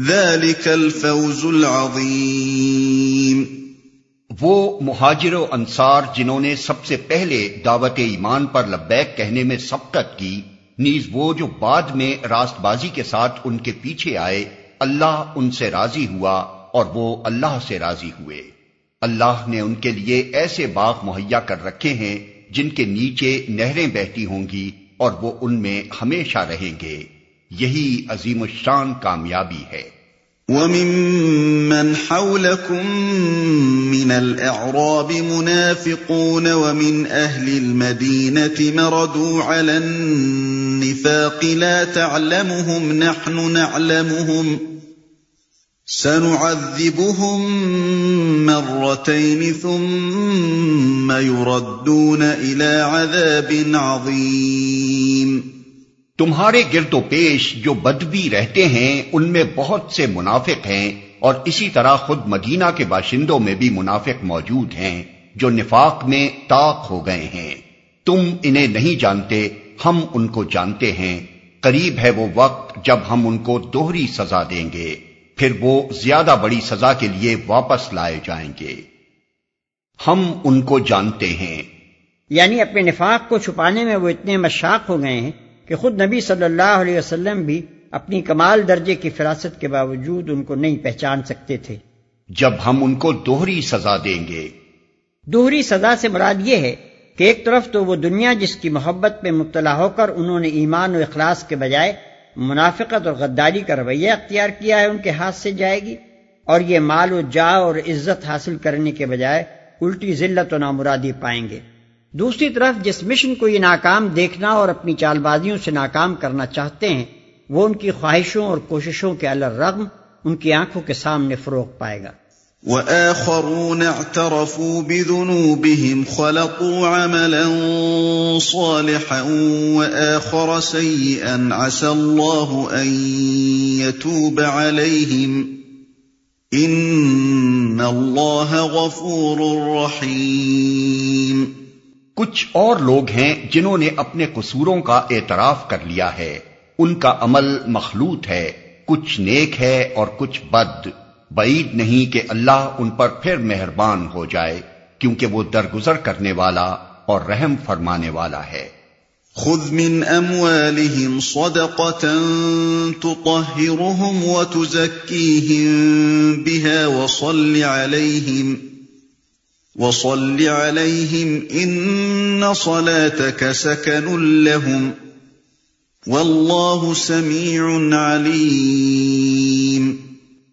ذلك الفوز العظیم وہ مہاجر و انصار جنہوں نے سب سے پہلے دعوت ایمان پر لبیک کہنے میں سبقت کی، نیز وہ جو بعد میں راست بازی کے ساتھ ان کے پیچھے آئے، اللہ ان سے راضی ہوا اور وہ اللہ سے راضی ہوئے۔ اللہ نے ان کے لیے ایسے باغ مہیا کر رکھے ہیں جن کے نیچے نہریں بہتی ہوں گی اور وہ ان میں ہمیشہ رہیں گے۔ یہی عظیم الشان کامیابی ہے۔ وَمِمَّنْ حَوْلَكُمْ مِنَ الْأَعْرَابِ مُنَافِقُونَ وَمِنْ أَهْلِ الْمَدِينَةِ مَرَدُوا عَلَى النِّفَاقِ لَا تَعْلَمُهُمْ نَحْنُ نَعْلَمُهُمْ سَنُعَذِّبُهُمْ مَرَّتَيْنِ ثُمَّ يُرَدُّونَ إِلَى عَذَابٍ عَظِيمٍ۔ تمہارے گرد و پیش جو بدبی رہتے ہیں، ان میں بہت سے منافق ہیں اور اسی طرح خود مدینہ کے باشندوں میں بھی منافق موجود ہیں جو نفاق میں طاق ہو گئے ہیں۔ تم انہیں نہیں جانتے، ہم ان کو جانتے ہیں۔ قریب ہے وہ وقت جب ہم ان کو دوہری سزا دیں گے، پھر وہ زیادہ بڑی سزا کے لیے واپس لائے جائیں گے۔ ہم ان کو جانتے ہیں۔ یعنی اپنے نفاق کو چھپانے میں وہ اتنے مشاق ہو گئے ہیں۔ کہ خود نبی صلی اللہ علیہ وسلم بھی اپنی کمال درجے کی فراست کے باوجود ان کو نہیں پہچان سکتے تھے۔ جب ہم ان کو دوہری سزا دیں گے۔ دوہری سزا سے مراد یہ ہے کہ ایک طرف تو وہ دنیا جس کی محبت میں مبتلا ہو کر انہوں نے ایمان و اخلاص کے بجائے منافقت اور غداری کا رویہ اختیار کیا ہے ان کے ہاتھ سے جائے گی اور یہ مال و جا اور عزت حاصل کرنے کے بجائے الٹی ذلت و نامرادی پائیں گے۔ دوسری طرف جس مشن کو یہ ناکام دیکھنا اور اپنی چال بازیوں سے ناکام کرنا چاہتے ہیں، وہ ان کی خواہشوں اور کوششوں کے رغم ان کی آنکھوں کے سامنے فروغ پائے گا۔ وآخرون اعترفوا بذنوبهم خلقوا عملا صالحا وآخر سيئا، عسى الله أن يتوب عليهم. إن الله غفور رحيم. کچھ اور لوگ ہیں جنہوں نے اپنے قصوروں کا اعتراف کر لیا ہے۔ ان کا عمل مخلوط ہے۔ کچھ نیک ہے اور کچھ بد۔ بعید نہیں کہ اللہ ان پر پھر مہربان ہو جائے، کیونکہ وہ درگزر کرنے والا اور رحم فرمانے والا ہے۔ خذ من اموالهم صدقة تطهرهم وتزكيهم بها وصل عليهم وصل عليهم ان صلاتك سكن لهم والله سميع عليم۔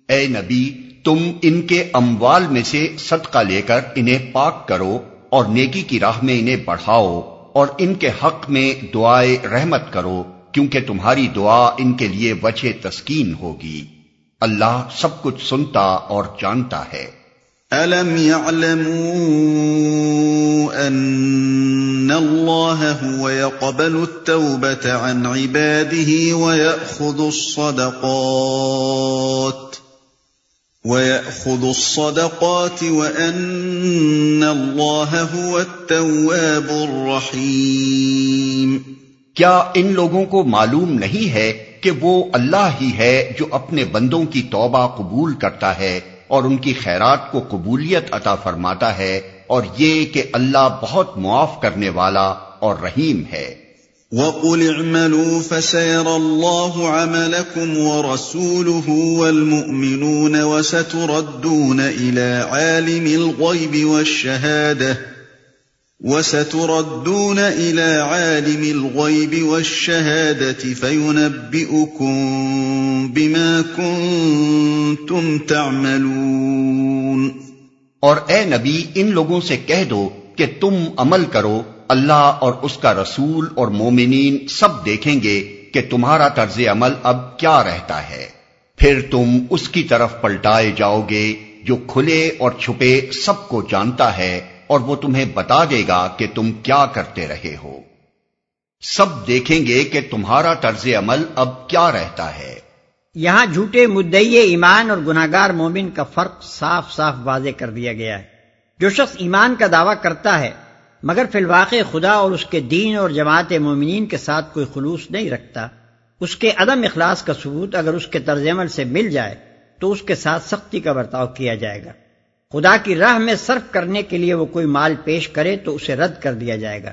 اے نبی، تم ان کے اموال میں سے صدقہ لے کر انہیں پاک کرو اور نیکی کی راہ میں انہیں بڑھاؤ اور ان کے حق میں دعائے رحمت کرو، کیونکہ تمہاری دعا ان کے لیے وجہ تسکین ہوگی۔ اللہ سب کچھ سنتا اور جانتا ہے۔ الم يعلموا ان الله هو يقبل التوبه عن عباده وياخذ الصدقات وياخذ الصدقات وان الله هو التواب الرحيم کیا ان لوگوں کو معلوم نہیں ہے کہ وہ اللہ ہی ہے جو اپنے بندوں کی توبہ قبول کرتا ہے؟ اور ان کی خیرات کو قبولیت عطا فرماتا ہے اور یہ کہ اللہ بہت معاف کرنے والا اور رحیم ہے۔ وَقُلِ اعْمَلُوا فَسَيَرَ اللَّهُ عَمَلَكُمْ وَرَسُولُهُ وَالْمُؤْمِنُونَ وَسَتُرَدُّونَ إِلَى عَالِمِ الْغَيْبِ وَالشَّهَادَةِ وستردون إلى عالم الغيب والشهادة فينبئكم بما كنتم تعملون اور اے نبی، ان لوگوں سے کہہ دو کہ تم عمل کرو، اللہ اور اس کا رسول اور مومنین سب دیکھیں گے کہ تمہارا طرز عمل اب کیا رہتا ہے۔ پھر تم اس کی طرف پلٹائے جاؤ گے جو کھلے اور چھپے سب کو جانتا ہے۔ اور وہ تمہیں بتا دے گا کہ تم کیا کرتے رہے ہو۔ سب دیکھیں گے کہ تمہارا طرز عمل اب کیا رہتا ہے۔ یہاں جھوٹے مدعی ایمان اور گناگار مومن کا فرق صاف صاف واضح کر دیا گیا ہے۔ جو شخص ایمان کا دعویٰ کرتا ہے، مگر فی الواقع خدا اور اس کے دین اور جماعت مومنین کے ساتھ کوئی خلوص نہیں رکھتا، اس کے عدم اخلاص کا ثبوت اگر اس کے طرز عمل سے مل جائے، تو اس کے ساتھ سختی کا برتاؤ کیا جائے گا۔ خدا کی راہ میں صرف کرنے کے لیے وہ کوئی مال پیش کرے تو اسے رد کر دیا جائے گا۔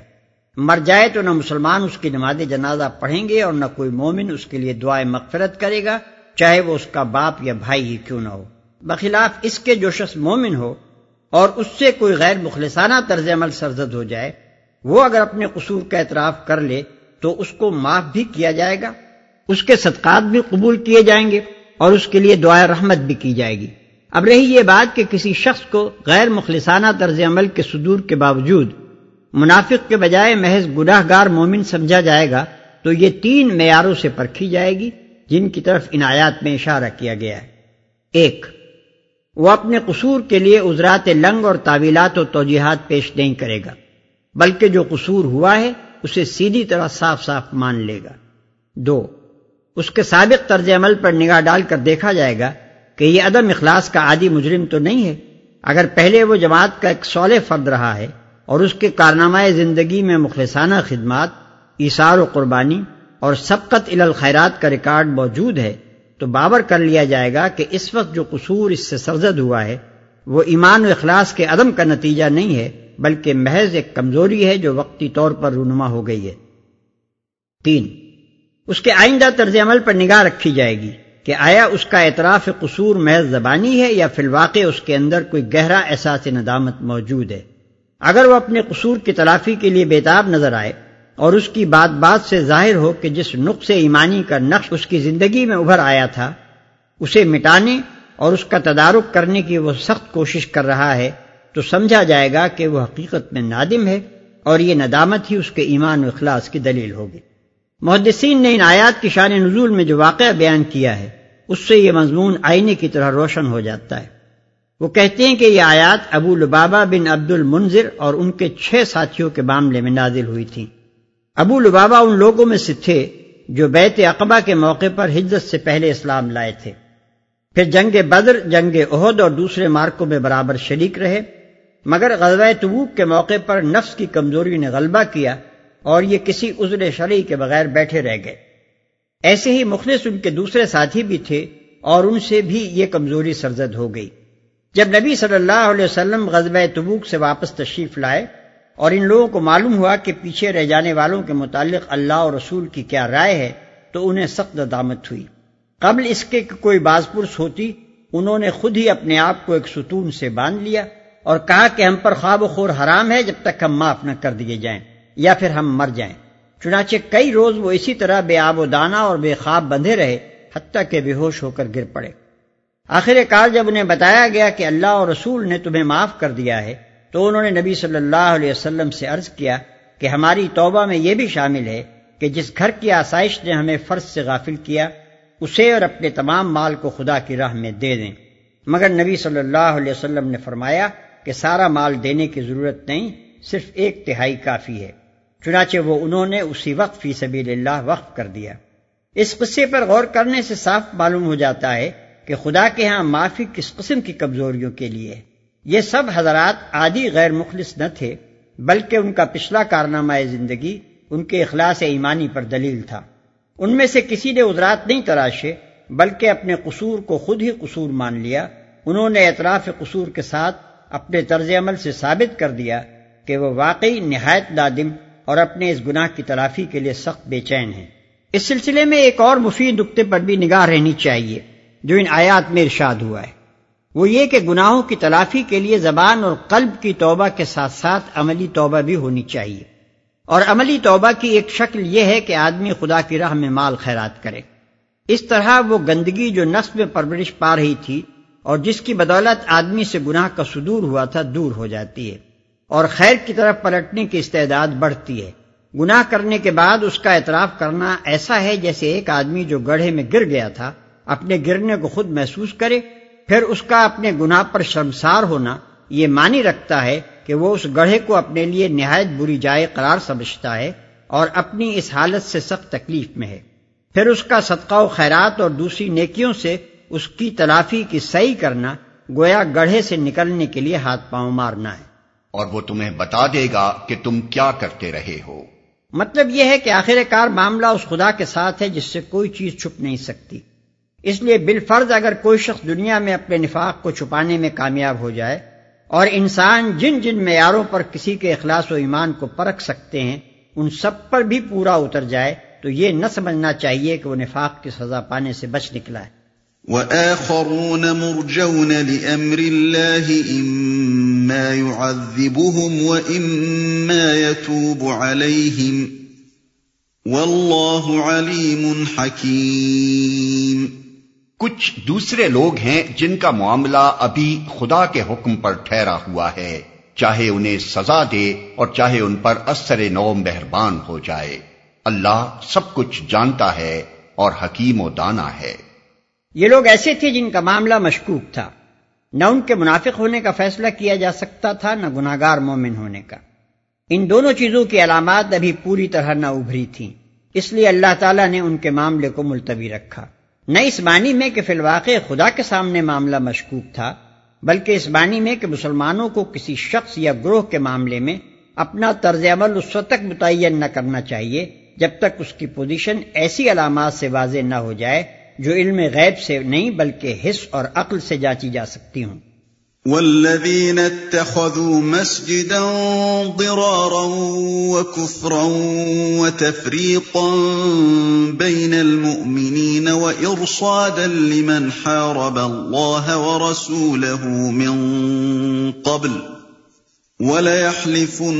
مر جائے تو نہ مسلمان اس کی نماز جنازہ پڑھیں گے اور نہ کوئی مومن اس کے لیے دعائیں مغفرت کرے گا، چاہے وہ اس کا باپ یا بھائی ہی کیوں نہ ہو۔ بخلاف اس کے جو شخص مومن ہو اور اس سے کوئی غیر مخلصانہ طرز عمل سرزد ہو جائے، وہ اگر اپنے قصور کا اعتراف کر لے تو اس کو معاف بھی کیا جائے گا، اس کے صدقات بھی قبول کیے جائیں گے اور اس کے لیے دعائیں رحمت بھی کی جائے گی۔ اب رہی یہ بات کہ کسی شخص کو غیر مخلصانہ طرز عمل کے صدور کے باوجود منافق کے بجائے محض گناہ گار مومن سمجھا جائے گا تو یہ تین معیاروں سے پرکھی جائے گی جن کی طرف ان آیات میں اشارہ کیا گیا ہے۔ ایک، وہ اپنے قصور کے لیے عذرات لنگ اور تعویلات و توجیحات پیش نہیں کرے گا، بلکہ جو قصور ہوا ہے اسے سیدھی طرح صاف صاف مان لے گا۔ دو، اس کے سابق طرز عمل پر نگاہ ڈال کر دیکھا جائے گا کہ یہ عدم اخلاص کا عادی مجرم تو نہیں ہے، اگر پہلے وہ جماعت کا ایک سول فرد رہا ہے اور اس کے کارنامہ زندگی میں مخلصانہ خدمات، ایثار و قربانی اور سبقت الخیرات کا ریکارڈ موجود ہے، تو بابر کر لیا جائے گا کہ اس وقت جو قصور اس سے سرزد ہوا ہے، وہ ایمان و اخلاص کے عدم کا نتیجہ نہیں ہے، بلکہ محض ایک کمزوری ہے جو وقتی طور پر رونما ہو گئی ہے۔ تین، اس کے آئندہ طرز عمل پر نگاہ رکھی جائے گی۔ کہ آیا اس کا اعتراف قصور محض زبانی ہے یا فی الواقع اس کے اندر کوئی گہرا احساس ندامت موجود ہے؟ اگر وہ اپنے قصور کی تلافی کے لیے بیتاب نظر آئے اور اس کی بات بات سے ظاہر ہو کہ جس نقص ایمانی کا نقش اس کی زندگی میں ابھر آیا تھا، اسے مٹانے اور اس کا تدارک کرنے کی وہ سخت کوشش کر رہا ہے، تو سمجھا جائے گا کہ وہ حقیقت میں نادم ہے اور یہ ندامت ہی اس کے ایمان و اخلاص کی دلیل ہوگی۔ محدثین نے ان آیات کی شان نزول میں جو واقعہ بیان کیا ہے، اس سے یہ مضمون آئینے کی طرح روشن ہو جاتا ہے۔ وہ کہتے ہیں کہ یہ آیات ابو لبابا بن عبد المنظر اور ان کے چھ ساتھیوں کے معاملے میں نازل ہوئی تھیں۔ ابو لبابا ان لوگوں میں سے تھے جو بیت اقبا کے موقع پر ہجرت سے پہلے اسلام لائے تھے۔ پھر جنگ بدر، جنگ عہد اور دوسرے مارکوں میں برابر شریک رہے، مگر غزوہ تبوک کے موقع پر نفس کی کمزوری نے غلبہ کیا اور یہ کسی عذر شرعی کے بغیر بیٹھے رہ گئے۔ ایسے ہی مخلص ان کے دوسرے ساتھی بھی تھے اور ان سے بھی یہ کمزوری سرزد ہو گئی۔ جب نبی صلی اللہ علیہ وسلم غزب تبوک سے واپس تشریف لائے اور ان لوگوں کو معلوم ہوا کہ پیچھے رہ جانے والوں کے متعلق اللہ اور رسول کی کیا رائے ہے، تو انہیں سخت دامت ہوئی۔ قبل اس کے کوئی باز پرس ہوتی، انہوں نے خود ہی اپنے آپ کو ایک ستون سے باندھ لیا اور کہا کہ ہم پر خواب و خور حرام ہے جب تک ہم معاف نہ کر دیے جائیں۔ یا پھر ہم مر جائیں۔ چنانچہ کئی روز وہ اسی طرح بے آب و دانا اور بے خواب بندھے رہے، حتیٰ کہ بے ہوش ہو کر گر پڑے۔ آخر کار جب انہیں بتایا گیا کہ اللہ اور رسول نے تمہیں معاف کر دیا ہے، تو انہوں نے نبی صلی اللہ علیہ وسلم سے عرض کیا کہ ہماری توبہ میں یہ بھی شامل ہے کہ جس گھر کی آسائش نے ہمیں فرض سے غافل کیا، اسے اور اپنے تمام مال کو خدا کی راہ میں دے دیں۔ مگر نبی صلی اللہ علیہ وسلم نے فرمایا کہ سارا مال دینے کی ضرورت نہیں، صرف ایک تہائی کافی ہے۔ چنانچہ وہ انہوں نے اسی وقت فی سبیل اللہ وقف کر دیا۔ اس قصے پر غور کرنے سے صاف معلوم ہو جاتا ہے کہ خدا کے ہاں معافی کس قسم کی کمزوریوں کے لیے۔ یہ سب حضرات عادی غیر مخلص نہ تھے، بلکہ ان کا پچھلا کارنامہ زندگی، ان کے اخلاص ایمانی پر دلیل تھا۔ ان میں سے کسی نے ادرات نہیں تراشے، بلکہ اپنے قصور کو خود ہی قصور مان لیا۔ انہوں نے اعتراف قصور کے ساتھ اپنے طرز عمل سے ثابت کر دیا کہ وہ واقعی نہایت نادم اور اپنے اس گناہ کی تلافی کے لیے سخت بے چین ہیں۔ اس سلسلے میں ایک اور مفید نقطے پر بھی نگاہ رہنی چاہیے، جو ان آیات میں ارشاد ہوا ہے۔ وہ یہ کہ گناہوں کی تلافی کے لیے زبان اور قلب کی توبہ کے ساتھ ساتھ عملی توبہ بھی ہونی چاہیے۔ اور عملی توبہ کی ایک شکل یہ ہے کہ آدمی خدا کی راہ میں مال خیرات کرے۔ اس طرح وہ گندگی جو نصب میں پرورش پا رہی تھی اور جس کی بدولت آدمی سے گناہ کا صدور ہوا تھا دور ہو جاتی ہے۔ اور خیر کی طرف پلٹنے کی استعداد بڑھتی ہے۔ گناہ کرنے کے بعد اس کا اعتراف کرنا ایسا ہے جیسے ایک آدمی جو گڑھے میں گر گیا تھا، اپنے گرنے کو خود محسوس کرے، پھر اس کا اپنے گناہ پر شرمسار ہونا یہ مانی رکھتا ہے کہ وہ اس گڑھے کو اپنے لیے نہایت بری جائے قرار سمجھتا ہے اور اپنی اس حالت سے سخت تکلیف میں ہے۔ پھر اس کا صدقہ و خیرات اور دوسری نیکیوں سے اس کی تلافی کی صحیح کرنا، گویا گڑھے سے نکلنے کے لیے ہاتھ پاؤں مارنا ہے۔ اور وہ تمہیں بتا دے گا کہ تم کیا کرتے رہے ہو۔ مطلب یہ ہے کہ آخر کار معاملہ اس خدا کے ساتھ ہے جس سے کوئی چیز چھپ نہیں سکتی۔ اس لیے بالفرض اگر کوئی شخص دنیا میں اپنے نفاق کو چھپانے میں کامیاب ہو جائے اور انسان جن جن معیاروں پر کسی کے اخلاص و ایمان کو پرکھ سکتے ہیں ان سب پر بھی پورا اتر جائے تو یہ نہ سمجھنا چاہیے کہ وہ نفاق کی سزا پانے سے بچ نکلا ہے۔ وَآخَرُونَ مُرْجَوْنَ لِأَمْرِ اللَّهِ إِمَّا يُعَذِّبُهُمْ وَإِمَّا يَتُوبُ عَلَيْهِمْ وَاللَّهُ عَلِيمٌ حَكِيمٌ کچھ دوسرے لوگ ہیں جن کا معاملہ ابھی خدا کے حکم پر ٹھہرا ہوا ہے۔ چاہے انہیں سزا دے اور چاہے ان پر اثر نو مہربان ہو جائے۔ اللہ سب کچھ جانتا ہے اور حکیم و دانا ہے۔ یہ لوگ ایسے تھے جن کا معاملہ مشکوک تھا۔ نہ ان کے منافق ہونے کا فیصلہ کیا جا سکتا تھا، نہ گناگار مومن ہونے کا۔ ان دونوں چیزوں کی علامات ابھی پوری طرح نہ ابھری تھیں۔ اس لیے اللہ تعالیٰ نے ان کے معاملے کو ملتوی رکھا۔ نہ اس معنی میں کہ فی الواقع خدا کے سامنے معاملہ مشکوک تھا، بلکہ اس معنی میں کہ مسلمانوں کو کسی شخص یا گروہ کے معاملے میں اپنا طرز عمل اس وقت تک متعین نہ کرنا چاہیے جب تک اس کی پوزیشن ایسی علامات سے واضح نہ ہو جائے جو علم غیب سے نہیں بلکہ حص اور عقل سے جانچی جا سکتی ہوں۔ والذين اتخذوا مسجدا ضرارا وكفرا وتفريقا بين المؤمنين وإرصادا لمن حارب الله ورسوله من قبل۔ وليحلفن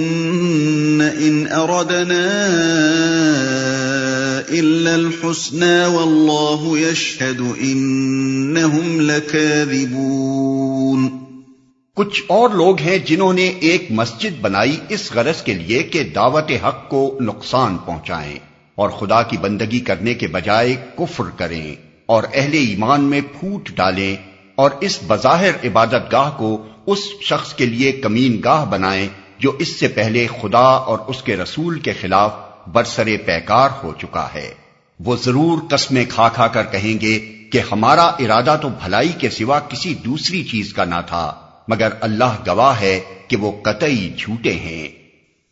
إن أردنا إلا الحسنى والله يشهد إنهم لكاذبون کچھ اور لوگ ہیں جنہوں نے ایک مسجد بنائی اس غرض کے لیے کہ دعوت حق کو نقصان پہنچائیں اور خدا کی بندگی کرنے کے بجائے کفر کریں اور اہل ایمان میں پھوٹ ڈالیں اور اس بظاہر عبادت گاہ کو اس شخص کے لیے کمین گاہ بنائیں جو اس سے پہلے خدا اور اس کے رسول کے خلاف برسرے پیکار ہو چکا ہے۔ وہ ضرور قسمیں کھا کھا کر کہیں گے کہ ہمارا ارادہ تو بھلائی کے سوا کسی دوسری چیز کا نہ تھا، مگر اللہ گواہ ہے کہ وہ قطعی جھوٹے ہیں۔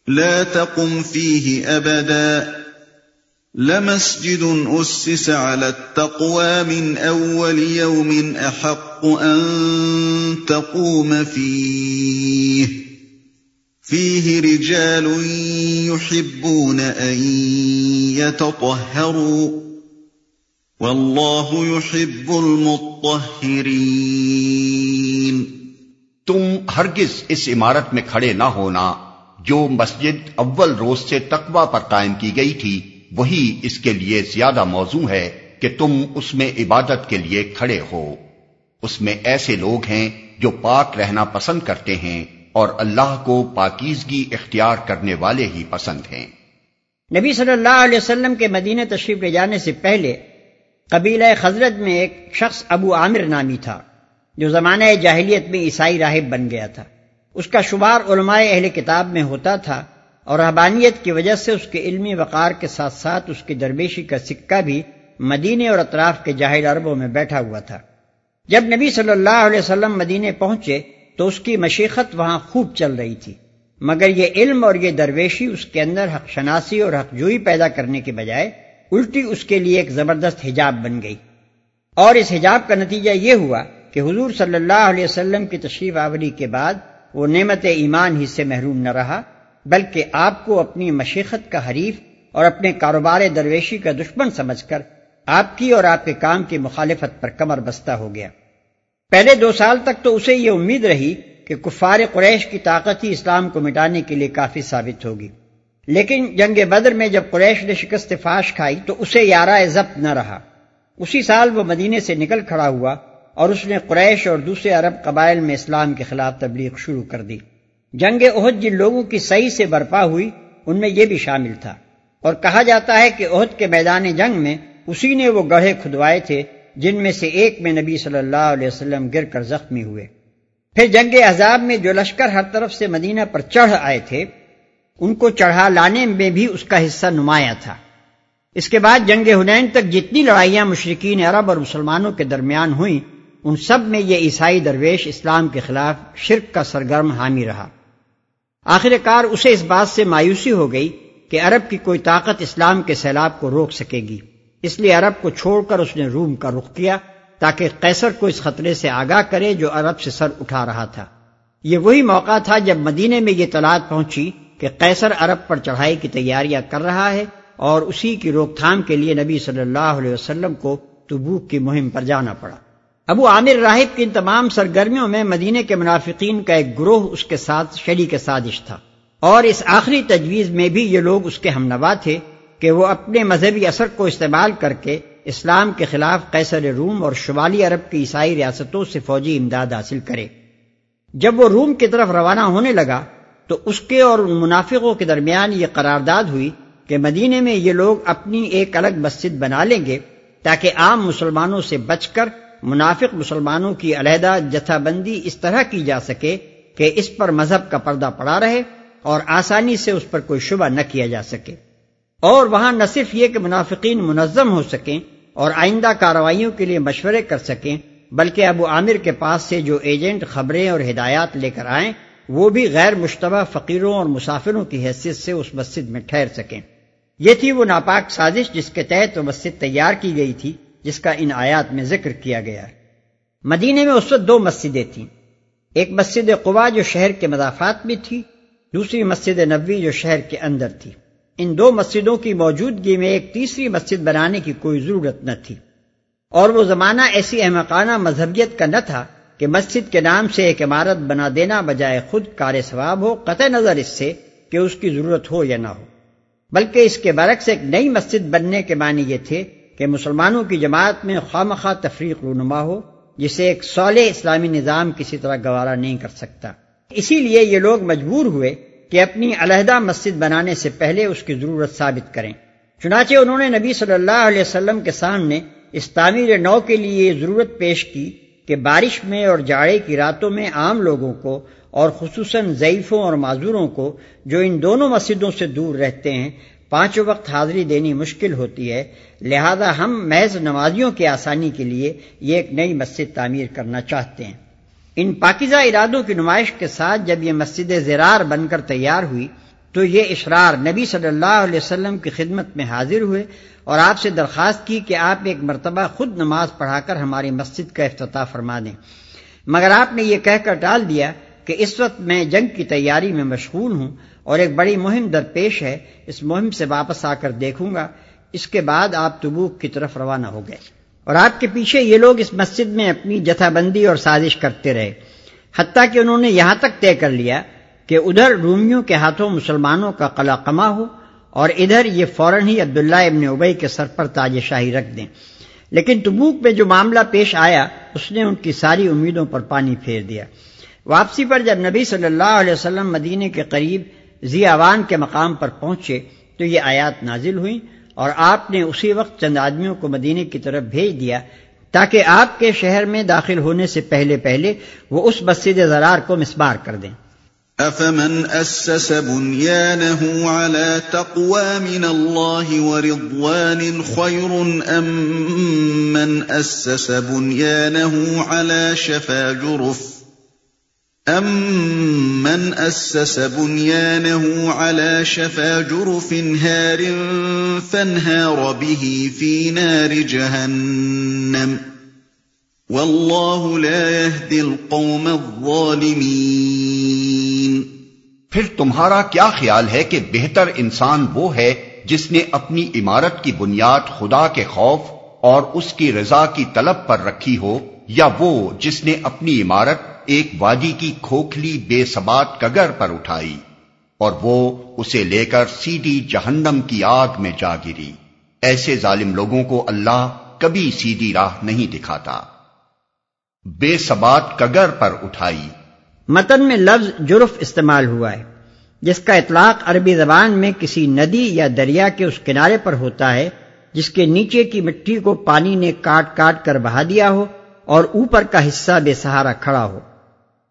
لا تقم فيه ابدا، لمسجد اسس على التقوى من اول يوم احق ان تقوم فيه فيه رجال يحبون ان يتطهروا والله يحب المطهرين تم ہرگز اس عمارت میں کھڑے نہ ہونا، جو مسجد اول روز سے تقوی پر قائم کی گئی تھی، وہی اس کے لیے زیادہ موضوع ہے کہ تم اس میں عبادت کے لیے کھڑے ہو۔ اس میں ایسے لوگ ہیں جو پاک رہنا پسند کرتے ہیں۔ اور اللہ کو پاکیزگی اختیار کرنے والے ہی پسند ہیں۔ نبی صلی اللہ علیہ وسلم کے مدینہ تشریف لے جانے سے پہلے قبیلہ خزرت میں ایک شخص ابو عامر نامی تھا، جو زمانہ جاہلیت میں عیسائی راہب بن گیا تھا۔ اس کا شمار علماء اہل کتاب میں ہوتا تھا اور رحبانیت کی وجہ سے اس کے علمی وقار کے ساتھ ساتھ اس کی درویشی کا سکہ بھی مدینے اور اطراف کے جاہل عربوں میں بیٹھا ہوا تھا۔ جب نبی صلی اللہ علیہ وسلم مدینے پہنچے تو اس کی مشیقت وہاں خوب چل رہی تھی۔ مگر یہ علم اور یہ درویشی اس کے اندر حق شناسی اور حق جوئی پیدا کرنے کے بجائے الٹی اس کے لیے ایک زبردست حجاب بن گئی۔ اور اس حجاب کا نتیجہ یہ ہوا کہ حضور صلی اللہ علیہ وسلم کی تشریف آوری کے بعد وہ نعمت ایمان ہی سے محروم نہ رہا، بلکہ آپ کو اپنی مشیقت کا حریف اور اپنے کاروبار درویشی کا دشمن سمجھ کر آپ کی اور آپ کے کام کی مخالفت پر کمر بستہ ہو گیا۔ پہلے دو سال تک تو اسے یہ امید رہی کہ کفار قریش کی طاقت ہی اسلام کو مٹانے کے لیے کافی ثابت ہوگی۔ لیکن جنگ بدر میں جب قریش نے شکست فاش کھائی تو اسے یارہ ضبط نہ رہا۔ اسی سال وہ مدینے سے نکل کھڑا ہوا اور اس نے قریش اور دوسرے عرب قبائل میں اسلام کے خلاف تبلیغ شروع کر دی۔ جنگ عہد جن لوگوں کی صحیح سے برپا ہوئی ان میں یہ بھی شامل تھا۔ اور کہا جاتا ہے کہ عہد کے میدان جنگ میں اسی نے وہ گڑھے کھدوائے تھے جن میں سے ایک میں نبی صلی اللہ علیہ وسلم گر کر زخمی ہوئے۔ پھر جنگ عذاب میں جو لشکر ہر طرف سے مدینہ پر چڑھ آئے تھے، ان کو چڑھا لانے میں بھی اس کا حصہ نمایاں تھا۔ اس کے بعد جنگ ہنین تک جتنی لڑائیاں مشرقین عرب اور مسلمانوں کے درمیان ہوئیں، ان سب میں یہ عیسائی درویش اسلام کے خلاف شرک کا سرگرم حامی رہا۔ آخر کار اسے اس بات سے مایوسی ہو گئی کہ عرب کی کوئی طاقت اسلام کے سیلاب کو روک سکے گی۔ اس لیے عرب کو چھوڑ کر اس نے روم کا رخ کیا تاکہ قیصر کو اس خطرے سے آگاہ کرے جو عرب سے سر اٹھا رہا تھا۔ یہ وہی موقع تھا جب مدینے میں یہ طلعت پہنچی کہ قیصر عرب پر چڑھائی کی تیاریاں کر رہا ہے اور اسی کی روک تھام کے لیے نبی صلی اللہ علیہ وسلم کو تبوک کی مہم پر جانا پڑا۔ ابو عامر راہب کی ان تمام سرگرمیوں میں مدینے کے منافقین کا ایک گروہ اس کے ساتھ شری کے سازش تھا اور اس آخری تجویز میں بھی یہ لوگ اس کے ہمنوا تھے کہ وہ اپنے مذہبی اثر کو استعمال کر کے اسلام کے خلاف قیصر روم اور شمالی عرب کی عیسائی ریاستوں سے فوجی امداد حاصل کرے۔ جب وہ روم کی طرف روانہ ہونے لگا، تو اس کے اور ان منافقوں کے درمیان یہ قرارداد ہوئی کہ مدینے میں یہ لوگ اپنی ایک الگ مسجد بنا لیں گے تاکہ عام مسلمانوں سے بچ کر منافق مسلمانوں کی علیحدہ جتھا بندی اس طرح کی جا سکے کہ اس پر مذہب کا پردہ پڑا رہے اور آسانی سے اس پر کوئی شبہ نہ کیا جا سکے۔ اور وہاں نہ صرف یہ کہ منافقین منظم ہو سکیں اور آئندہ کارروائیوں کے لیے مشورے کر سکیں، بلکہ ابو عامر کے پاس سے جو ایجنٹ خبریں اور ہدایات لے کر آئیں، وہ بھی غیر مشتبہ فقیروں اور مسافروں کی حیثیت سے اس مسجد میں ٹھہر سکیں۔ یہ تھی وہ ناپاک سازش جس کے تحت وہ مسجد تیار کی گئی تھی، جس کا ان آیات میں ذکر کیا گیا۔ مدینے میں اس وقت دو مسجدیں تھیں۔ ایک مسجد قبا جو شہر کے مضافات میں تھی، دوسری مسجد نبوی جو شہر کے اندر تھی۔ ان دو مسجدوں کی موجودگی میں ایک تیسری مسجد بنانے کی کوئی ضرورت نہ تھی۔ اور وہ زمانہ ایسی احمقانہ مذہبیت کا نہ تھا کہ مسجد کے نام سے ایک عمارت بنا دینا بجائے خود کار ثواب ہو، قطع نظر اس سے کہ اس کی ضرورت ہو یا نہ ہو۔ بلکہ اس کے برعکس ایک نئی مسجد بننے کے معنی یہ تھے کہ مسلمانوں کی جماعت میں خواہ تفریق رونما ہو، جسے ایک سولے اسلامی نظام کسی طرح گوارا نہیں کر سکتا۔ اسی لیے یہ لوگ مجبور ہوئے کہ اپنی علیحدہ مسجد بنانے سے پہلے اس کی ضرورت ثابت کریں۔ چنانچہ انہوں نے نبی صلی اللہ علیہ وسلم کے سامنے اس تعمیر نو کے لیے یہ ضرورت پیش کی کہ بارش میں اور جاڑے کی راتوں میں عام لوگوں کو اور خصوصاً ضعیفوں اور معذوروں کو جو ان دونوں مسجدوں سے دور رہتے ہیں، پانچوں وقت حاضری دینی مشکل ہوتی ہے۔ لہذا ہم محض نمازیوں کی آسانی کے لیے یہ ایک نئی مسجد تعمیر کرنا چاہتے ہیں۔ ان پاکیزہ ارادوں کی نمائش کے ساتھ جب یہ مسجد زرار بن کر تیار ہوئی تو یہ اشرار نبی صلی اللہ علیہ وسلم کی خدمت میں حاضر ہوئے اور آپ سے درخواست کی کہ آپ ایک مرتبہ خود نماز پڑھا کر ہماری مسجد کا افتتاح فرما دیں۔ مگر آپ نے یہ کہہ کر ٹال دیا کہ اس وقت میں جنگ کی تیاری میں مشغول ہوں اور ایک بڑی مہم درپیش ہے، اس مہم سے واپس آ کر دیکھوں گا، اس کے بعد آپ تبوک کی طرف روانہ ہو گئے۔ اور آپ کے پیچھے یہ لوگ اس مسجد میں اپنی جتھا بندی اور سازش کرتے رہے، حتیٰ کہ انہوں نے یہاں تک طے کر لیا کہ ادھر رومیوں کے ہاتھوں مسلمانوں کا قلع کما ہو اور ادھر یہ فوراً ہی عبداللہ ابن ابئی کے سر پر تاج شاہی رکھ دیں۔ لیکن تبوک میں جو معاملہ پیش آیا، اس نے ان کی ساری امیدوں پر پانی پھیر دیا۔ واپسی پر جب نبی صلی اللہ علیہ وسلم مدینے کے قریب ضیاوان کے مقام پر پہنچے، تو یہ آیات نازل ہوئیں۔ اور آپ نے اسی وقت چند آدمیوں کو مدینے کی طرف بھیج دیا تاکہ آپ کے شہر میں داخل ہونے سے پہلے پہلے وہ اس مسجد زرار کو مسبار کر دیں۔ افمن اسس بنيانه على تقوى من الله ورضوان خير ام من اسس بنيانه على شفا جرف؟ أَمَّنْ أَسَّسَ بُنْيَانَهُ عَلَى شَفَا جُرُفٍ هَارٍ فَانْهَارَ بِهِ فِي نَارِ جَهَنَّمَ وَاللَّهُ لَا يَهْدِي الْقَوْمَ الظَّالِمِينَ پھر تمہارا کیا خیال ہے کہ بہتر انسان وہ ہے جس نے اپنی عمارت کی بنیاد خدا کے خوف اور اس کی رضا کی طلب پر رکھی ہو، یا وہ جس نے اپنی عمارت ایک وادی کی کھوکھلی بے سبات کگر پر اٹھائی اور وہ اسے لے کر سیدھی جہنم کی آگ میں جا گری۔ ایسے ظالم لوگوں کو اللہ کبھی سیدھی راہ نہیں دکھاتا۔ بے سبات کگر پر اٹھائی۔ متن میں لفظ جرف استعمال ہوا ہے، جس کا اطلاق عربی زبان میں کسی ندی یا دریا کے اس کنارے پر ہوتا ہے، جس کے نیچے کی مٹی کو پانی نے کاٹ کاٹ کر بہا دیا ہو اور اوپر کا حصہ بے سہارا کھڑا ہو۔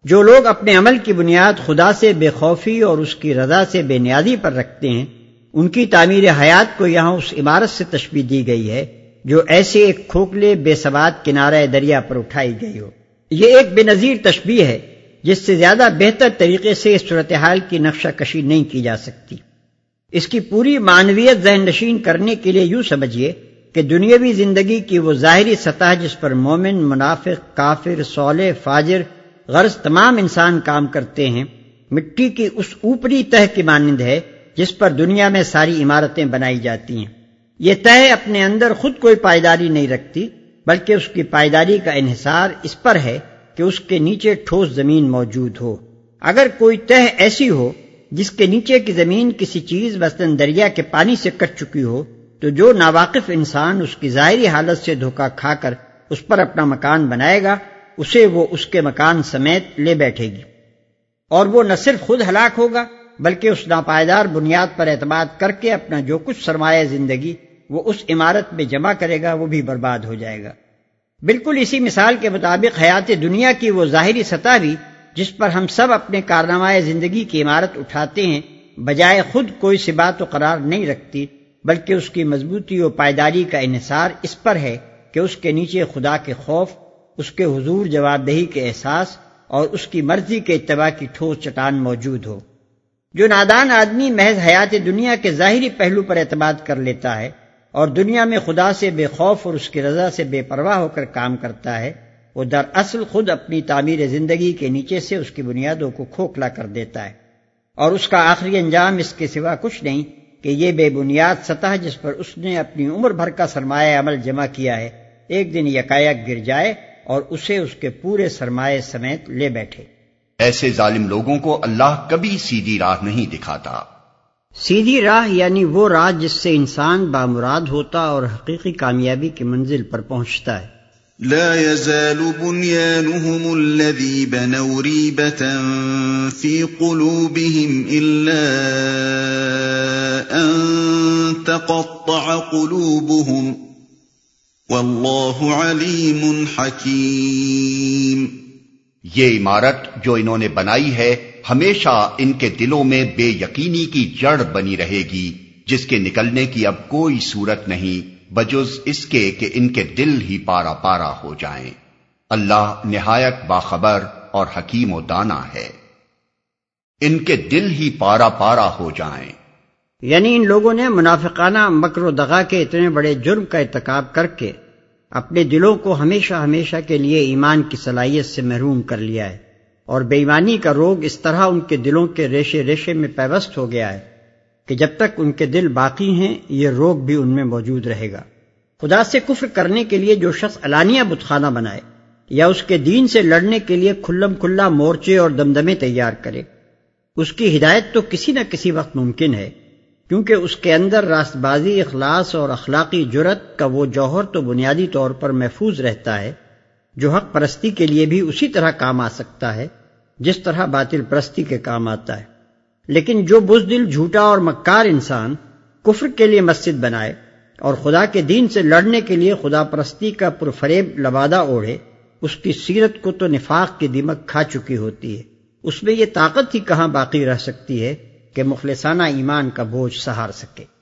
جو لوگ اپنے عمل کی بنیاد خدا سے بے خوفی اور اس کی رضا سے بے نیازی پر رکھتے ہیں، ان کی تعمیر حیات کو یہاں اس عمارت سے تشبیح دی گئی ہے، جو ایسے ایک کھوکھلے بے سواد کنارہ دریا پر اٹھائی گئی ہو۔ یہ ایک بے نظیر تشبیح ہے، جس سے زیادہ بہتر طریقے سے اس صورتحال کی نقشہ کشی نہیں کی جا سکتی۔ اس کی پوری معنویت ذہن نشین کرنے کے لیے یوں سمجھیے کہ دنیاوی زندگی کی وہ ظاہری سطح جس پر مومن، منافق، کافر سولے فاجر غرض تمام انسان کام کرتے ہیں، مٹی کی اس اوپری تہ کی مانند ہے جس پر دنیا میں ساری عمارتیں بنائی جاتی ہیں۔ یہ تہ اپنے اندر خود کوئی پائیداری نہیں رکھتی، بلکہ اس کی پائیداری کا انحصار اس پر ہے کہ اس کے نیچے ٹھوس زمین موجود ہو۔ اگر کوئی تہ ایسی ہو جس کے نیچے کی زمین کسی چیز وسطن دریا کے پانی سے کٹ چکی ہو، تو جو ناواقف انسان اس کی ظاہری حالت سے دھوکا کھا کر اس پر اپنا مکان بنائے گا اسے وہ اس کے مکان سمیت لے بیٹھے گی۔ اور وہ نہ صرف خود ہلاک ہوگا، بلکہ اس ناپائیدار بنیاد پر اعتماد کر کے اپنا جو کچھ سرمایہ زندگی وہ اس عمارت میں جمع کرے گا، وہ بھی برباد ہو جائے گا۔ بالکل اسی مثال کے مطابق حیات دنیا کی وہ ظاہری سطح بھی جس پر ہم سب اپنے کارنامہ زندگی کی عمارت اٹھاتے ہیں، بجائے خود کوئی سبات و قرار نہیں رکھتی، بلکہ اس کی مضبوطی و پائیداری کا انحصار اس پر ہے کہ اس کے نیچے خدا کے خوف اس کے حضور جواب دہی کے احساس اور اس کی مرضی کے اتباع کی ٹھوس چٹان موجود ہو۔ جو نادان آدمی محض حیات دنیا کے ظاہری پہلو پر اعتماد کر لیتا ہے اور دنیا میں خدا سے بے خوف اور اس کی رضا سے بے پرواہ ہو کر کام کرتا ہے، وہ در اصل خود اپنی تعمیر زندگی کے نیچے سے اس کی بنیادوں کو کھوکھلا کر دیتا ہے۔ اور اس کا آخری انجام اس کے سوا کچھ نہیں کہ یہ بے بنیاد سطح جس پر اس نے اپنی عمر بھر کا سرمایہ عمل جمع کیا ہے، ایک دن یکایک گر جائے اور اسے اس کے پورے سرمایہ سمیت لے بیٹھے۔ ایسے ظالم لوگوں کو اللہ کبھی سیدھی راہ نہیں دکھاتا۔ سیدھی راہ یعنی وہ راہ جس سے انسان بامراد ہوتا اور حقیقی کامیابی کی منزل پر پہنچتا ہے۔ لا يزال بنيانهم الذي بنوا ريبة في قلوبهم إلا أن تقطع قلوبهم والله عليم حكيم یہ عمارت جو انہوں نے بنائی ہے، ہمیشہ ان کے دلوں میں بے یقینی کی جڑ بنی رہے گی، جس کے نکلنے کی اب کوئی صورت نہیں، بجز اس کے کہ ان کے دل ہی پارا پارا ہو جائیں۔ اللہ نہایت باخبر اور حکیم و دانا ہے۔ ان کے دل ہی پارا پارا ہو جائیں۔ یعنی ان لوگوں نے منافقانہ مکر و دغا کے اتنے بڑے جرم کا ارتکاب کر کے اپنے دلوں کو ہمیشہ ہمیشہ کے لیے ایمان کی صلاحیت سے محروم کر لیا ہے اور بےمانی کا روگ اس طرح ان کے دلوں کے ریشے ریشے میں پیوست ہو گیا ہے کہ جب تک ان کے دل باقی ہیں، یہ روگ بھی ان میں موجود رہے گا۔ خدا سے کفر کرنے کے لیے جو شخص علانیہ بتخانہ بنائے یا اس کے دین سے لڑنے کے لیے کھلم کھلا مورچے اور دمدمے تیار کرے، اس کی ہدایت تو کسی نہ کسی وقت ممکن ہے۔ کیونکہ اس کے اندر راست بازی اخلاص اور اخلاقی جرت کا وہ جوہر تو بنیادی طور پر محفوظ رہتا ہے، جو حق پرستی کے لیے بھی اسی طرح کام آ سکتا ہے، جس طرح باطل پرستی کے کام آتا ہے۔ لیکن جو بزدل، جھوٹا اور مکار انسان کفر کے لیے مسجد بنائے اور خدا کے دین سے لڑنے کے لیے خدا پرستی کا پرفریب لبادہ اوڑھے، اس کی سیرت کو تو نفاق کی دیمک کھا چکی ہوتی ہے۔ اس میں یہ طاقت ہی کہاں باقی رہ سکتی ہے؟ کہ مخلصانہ ایمان کا بوجھ سہار سکے۔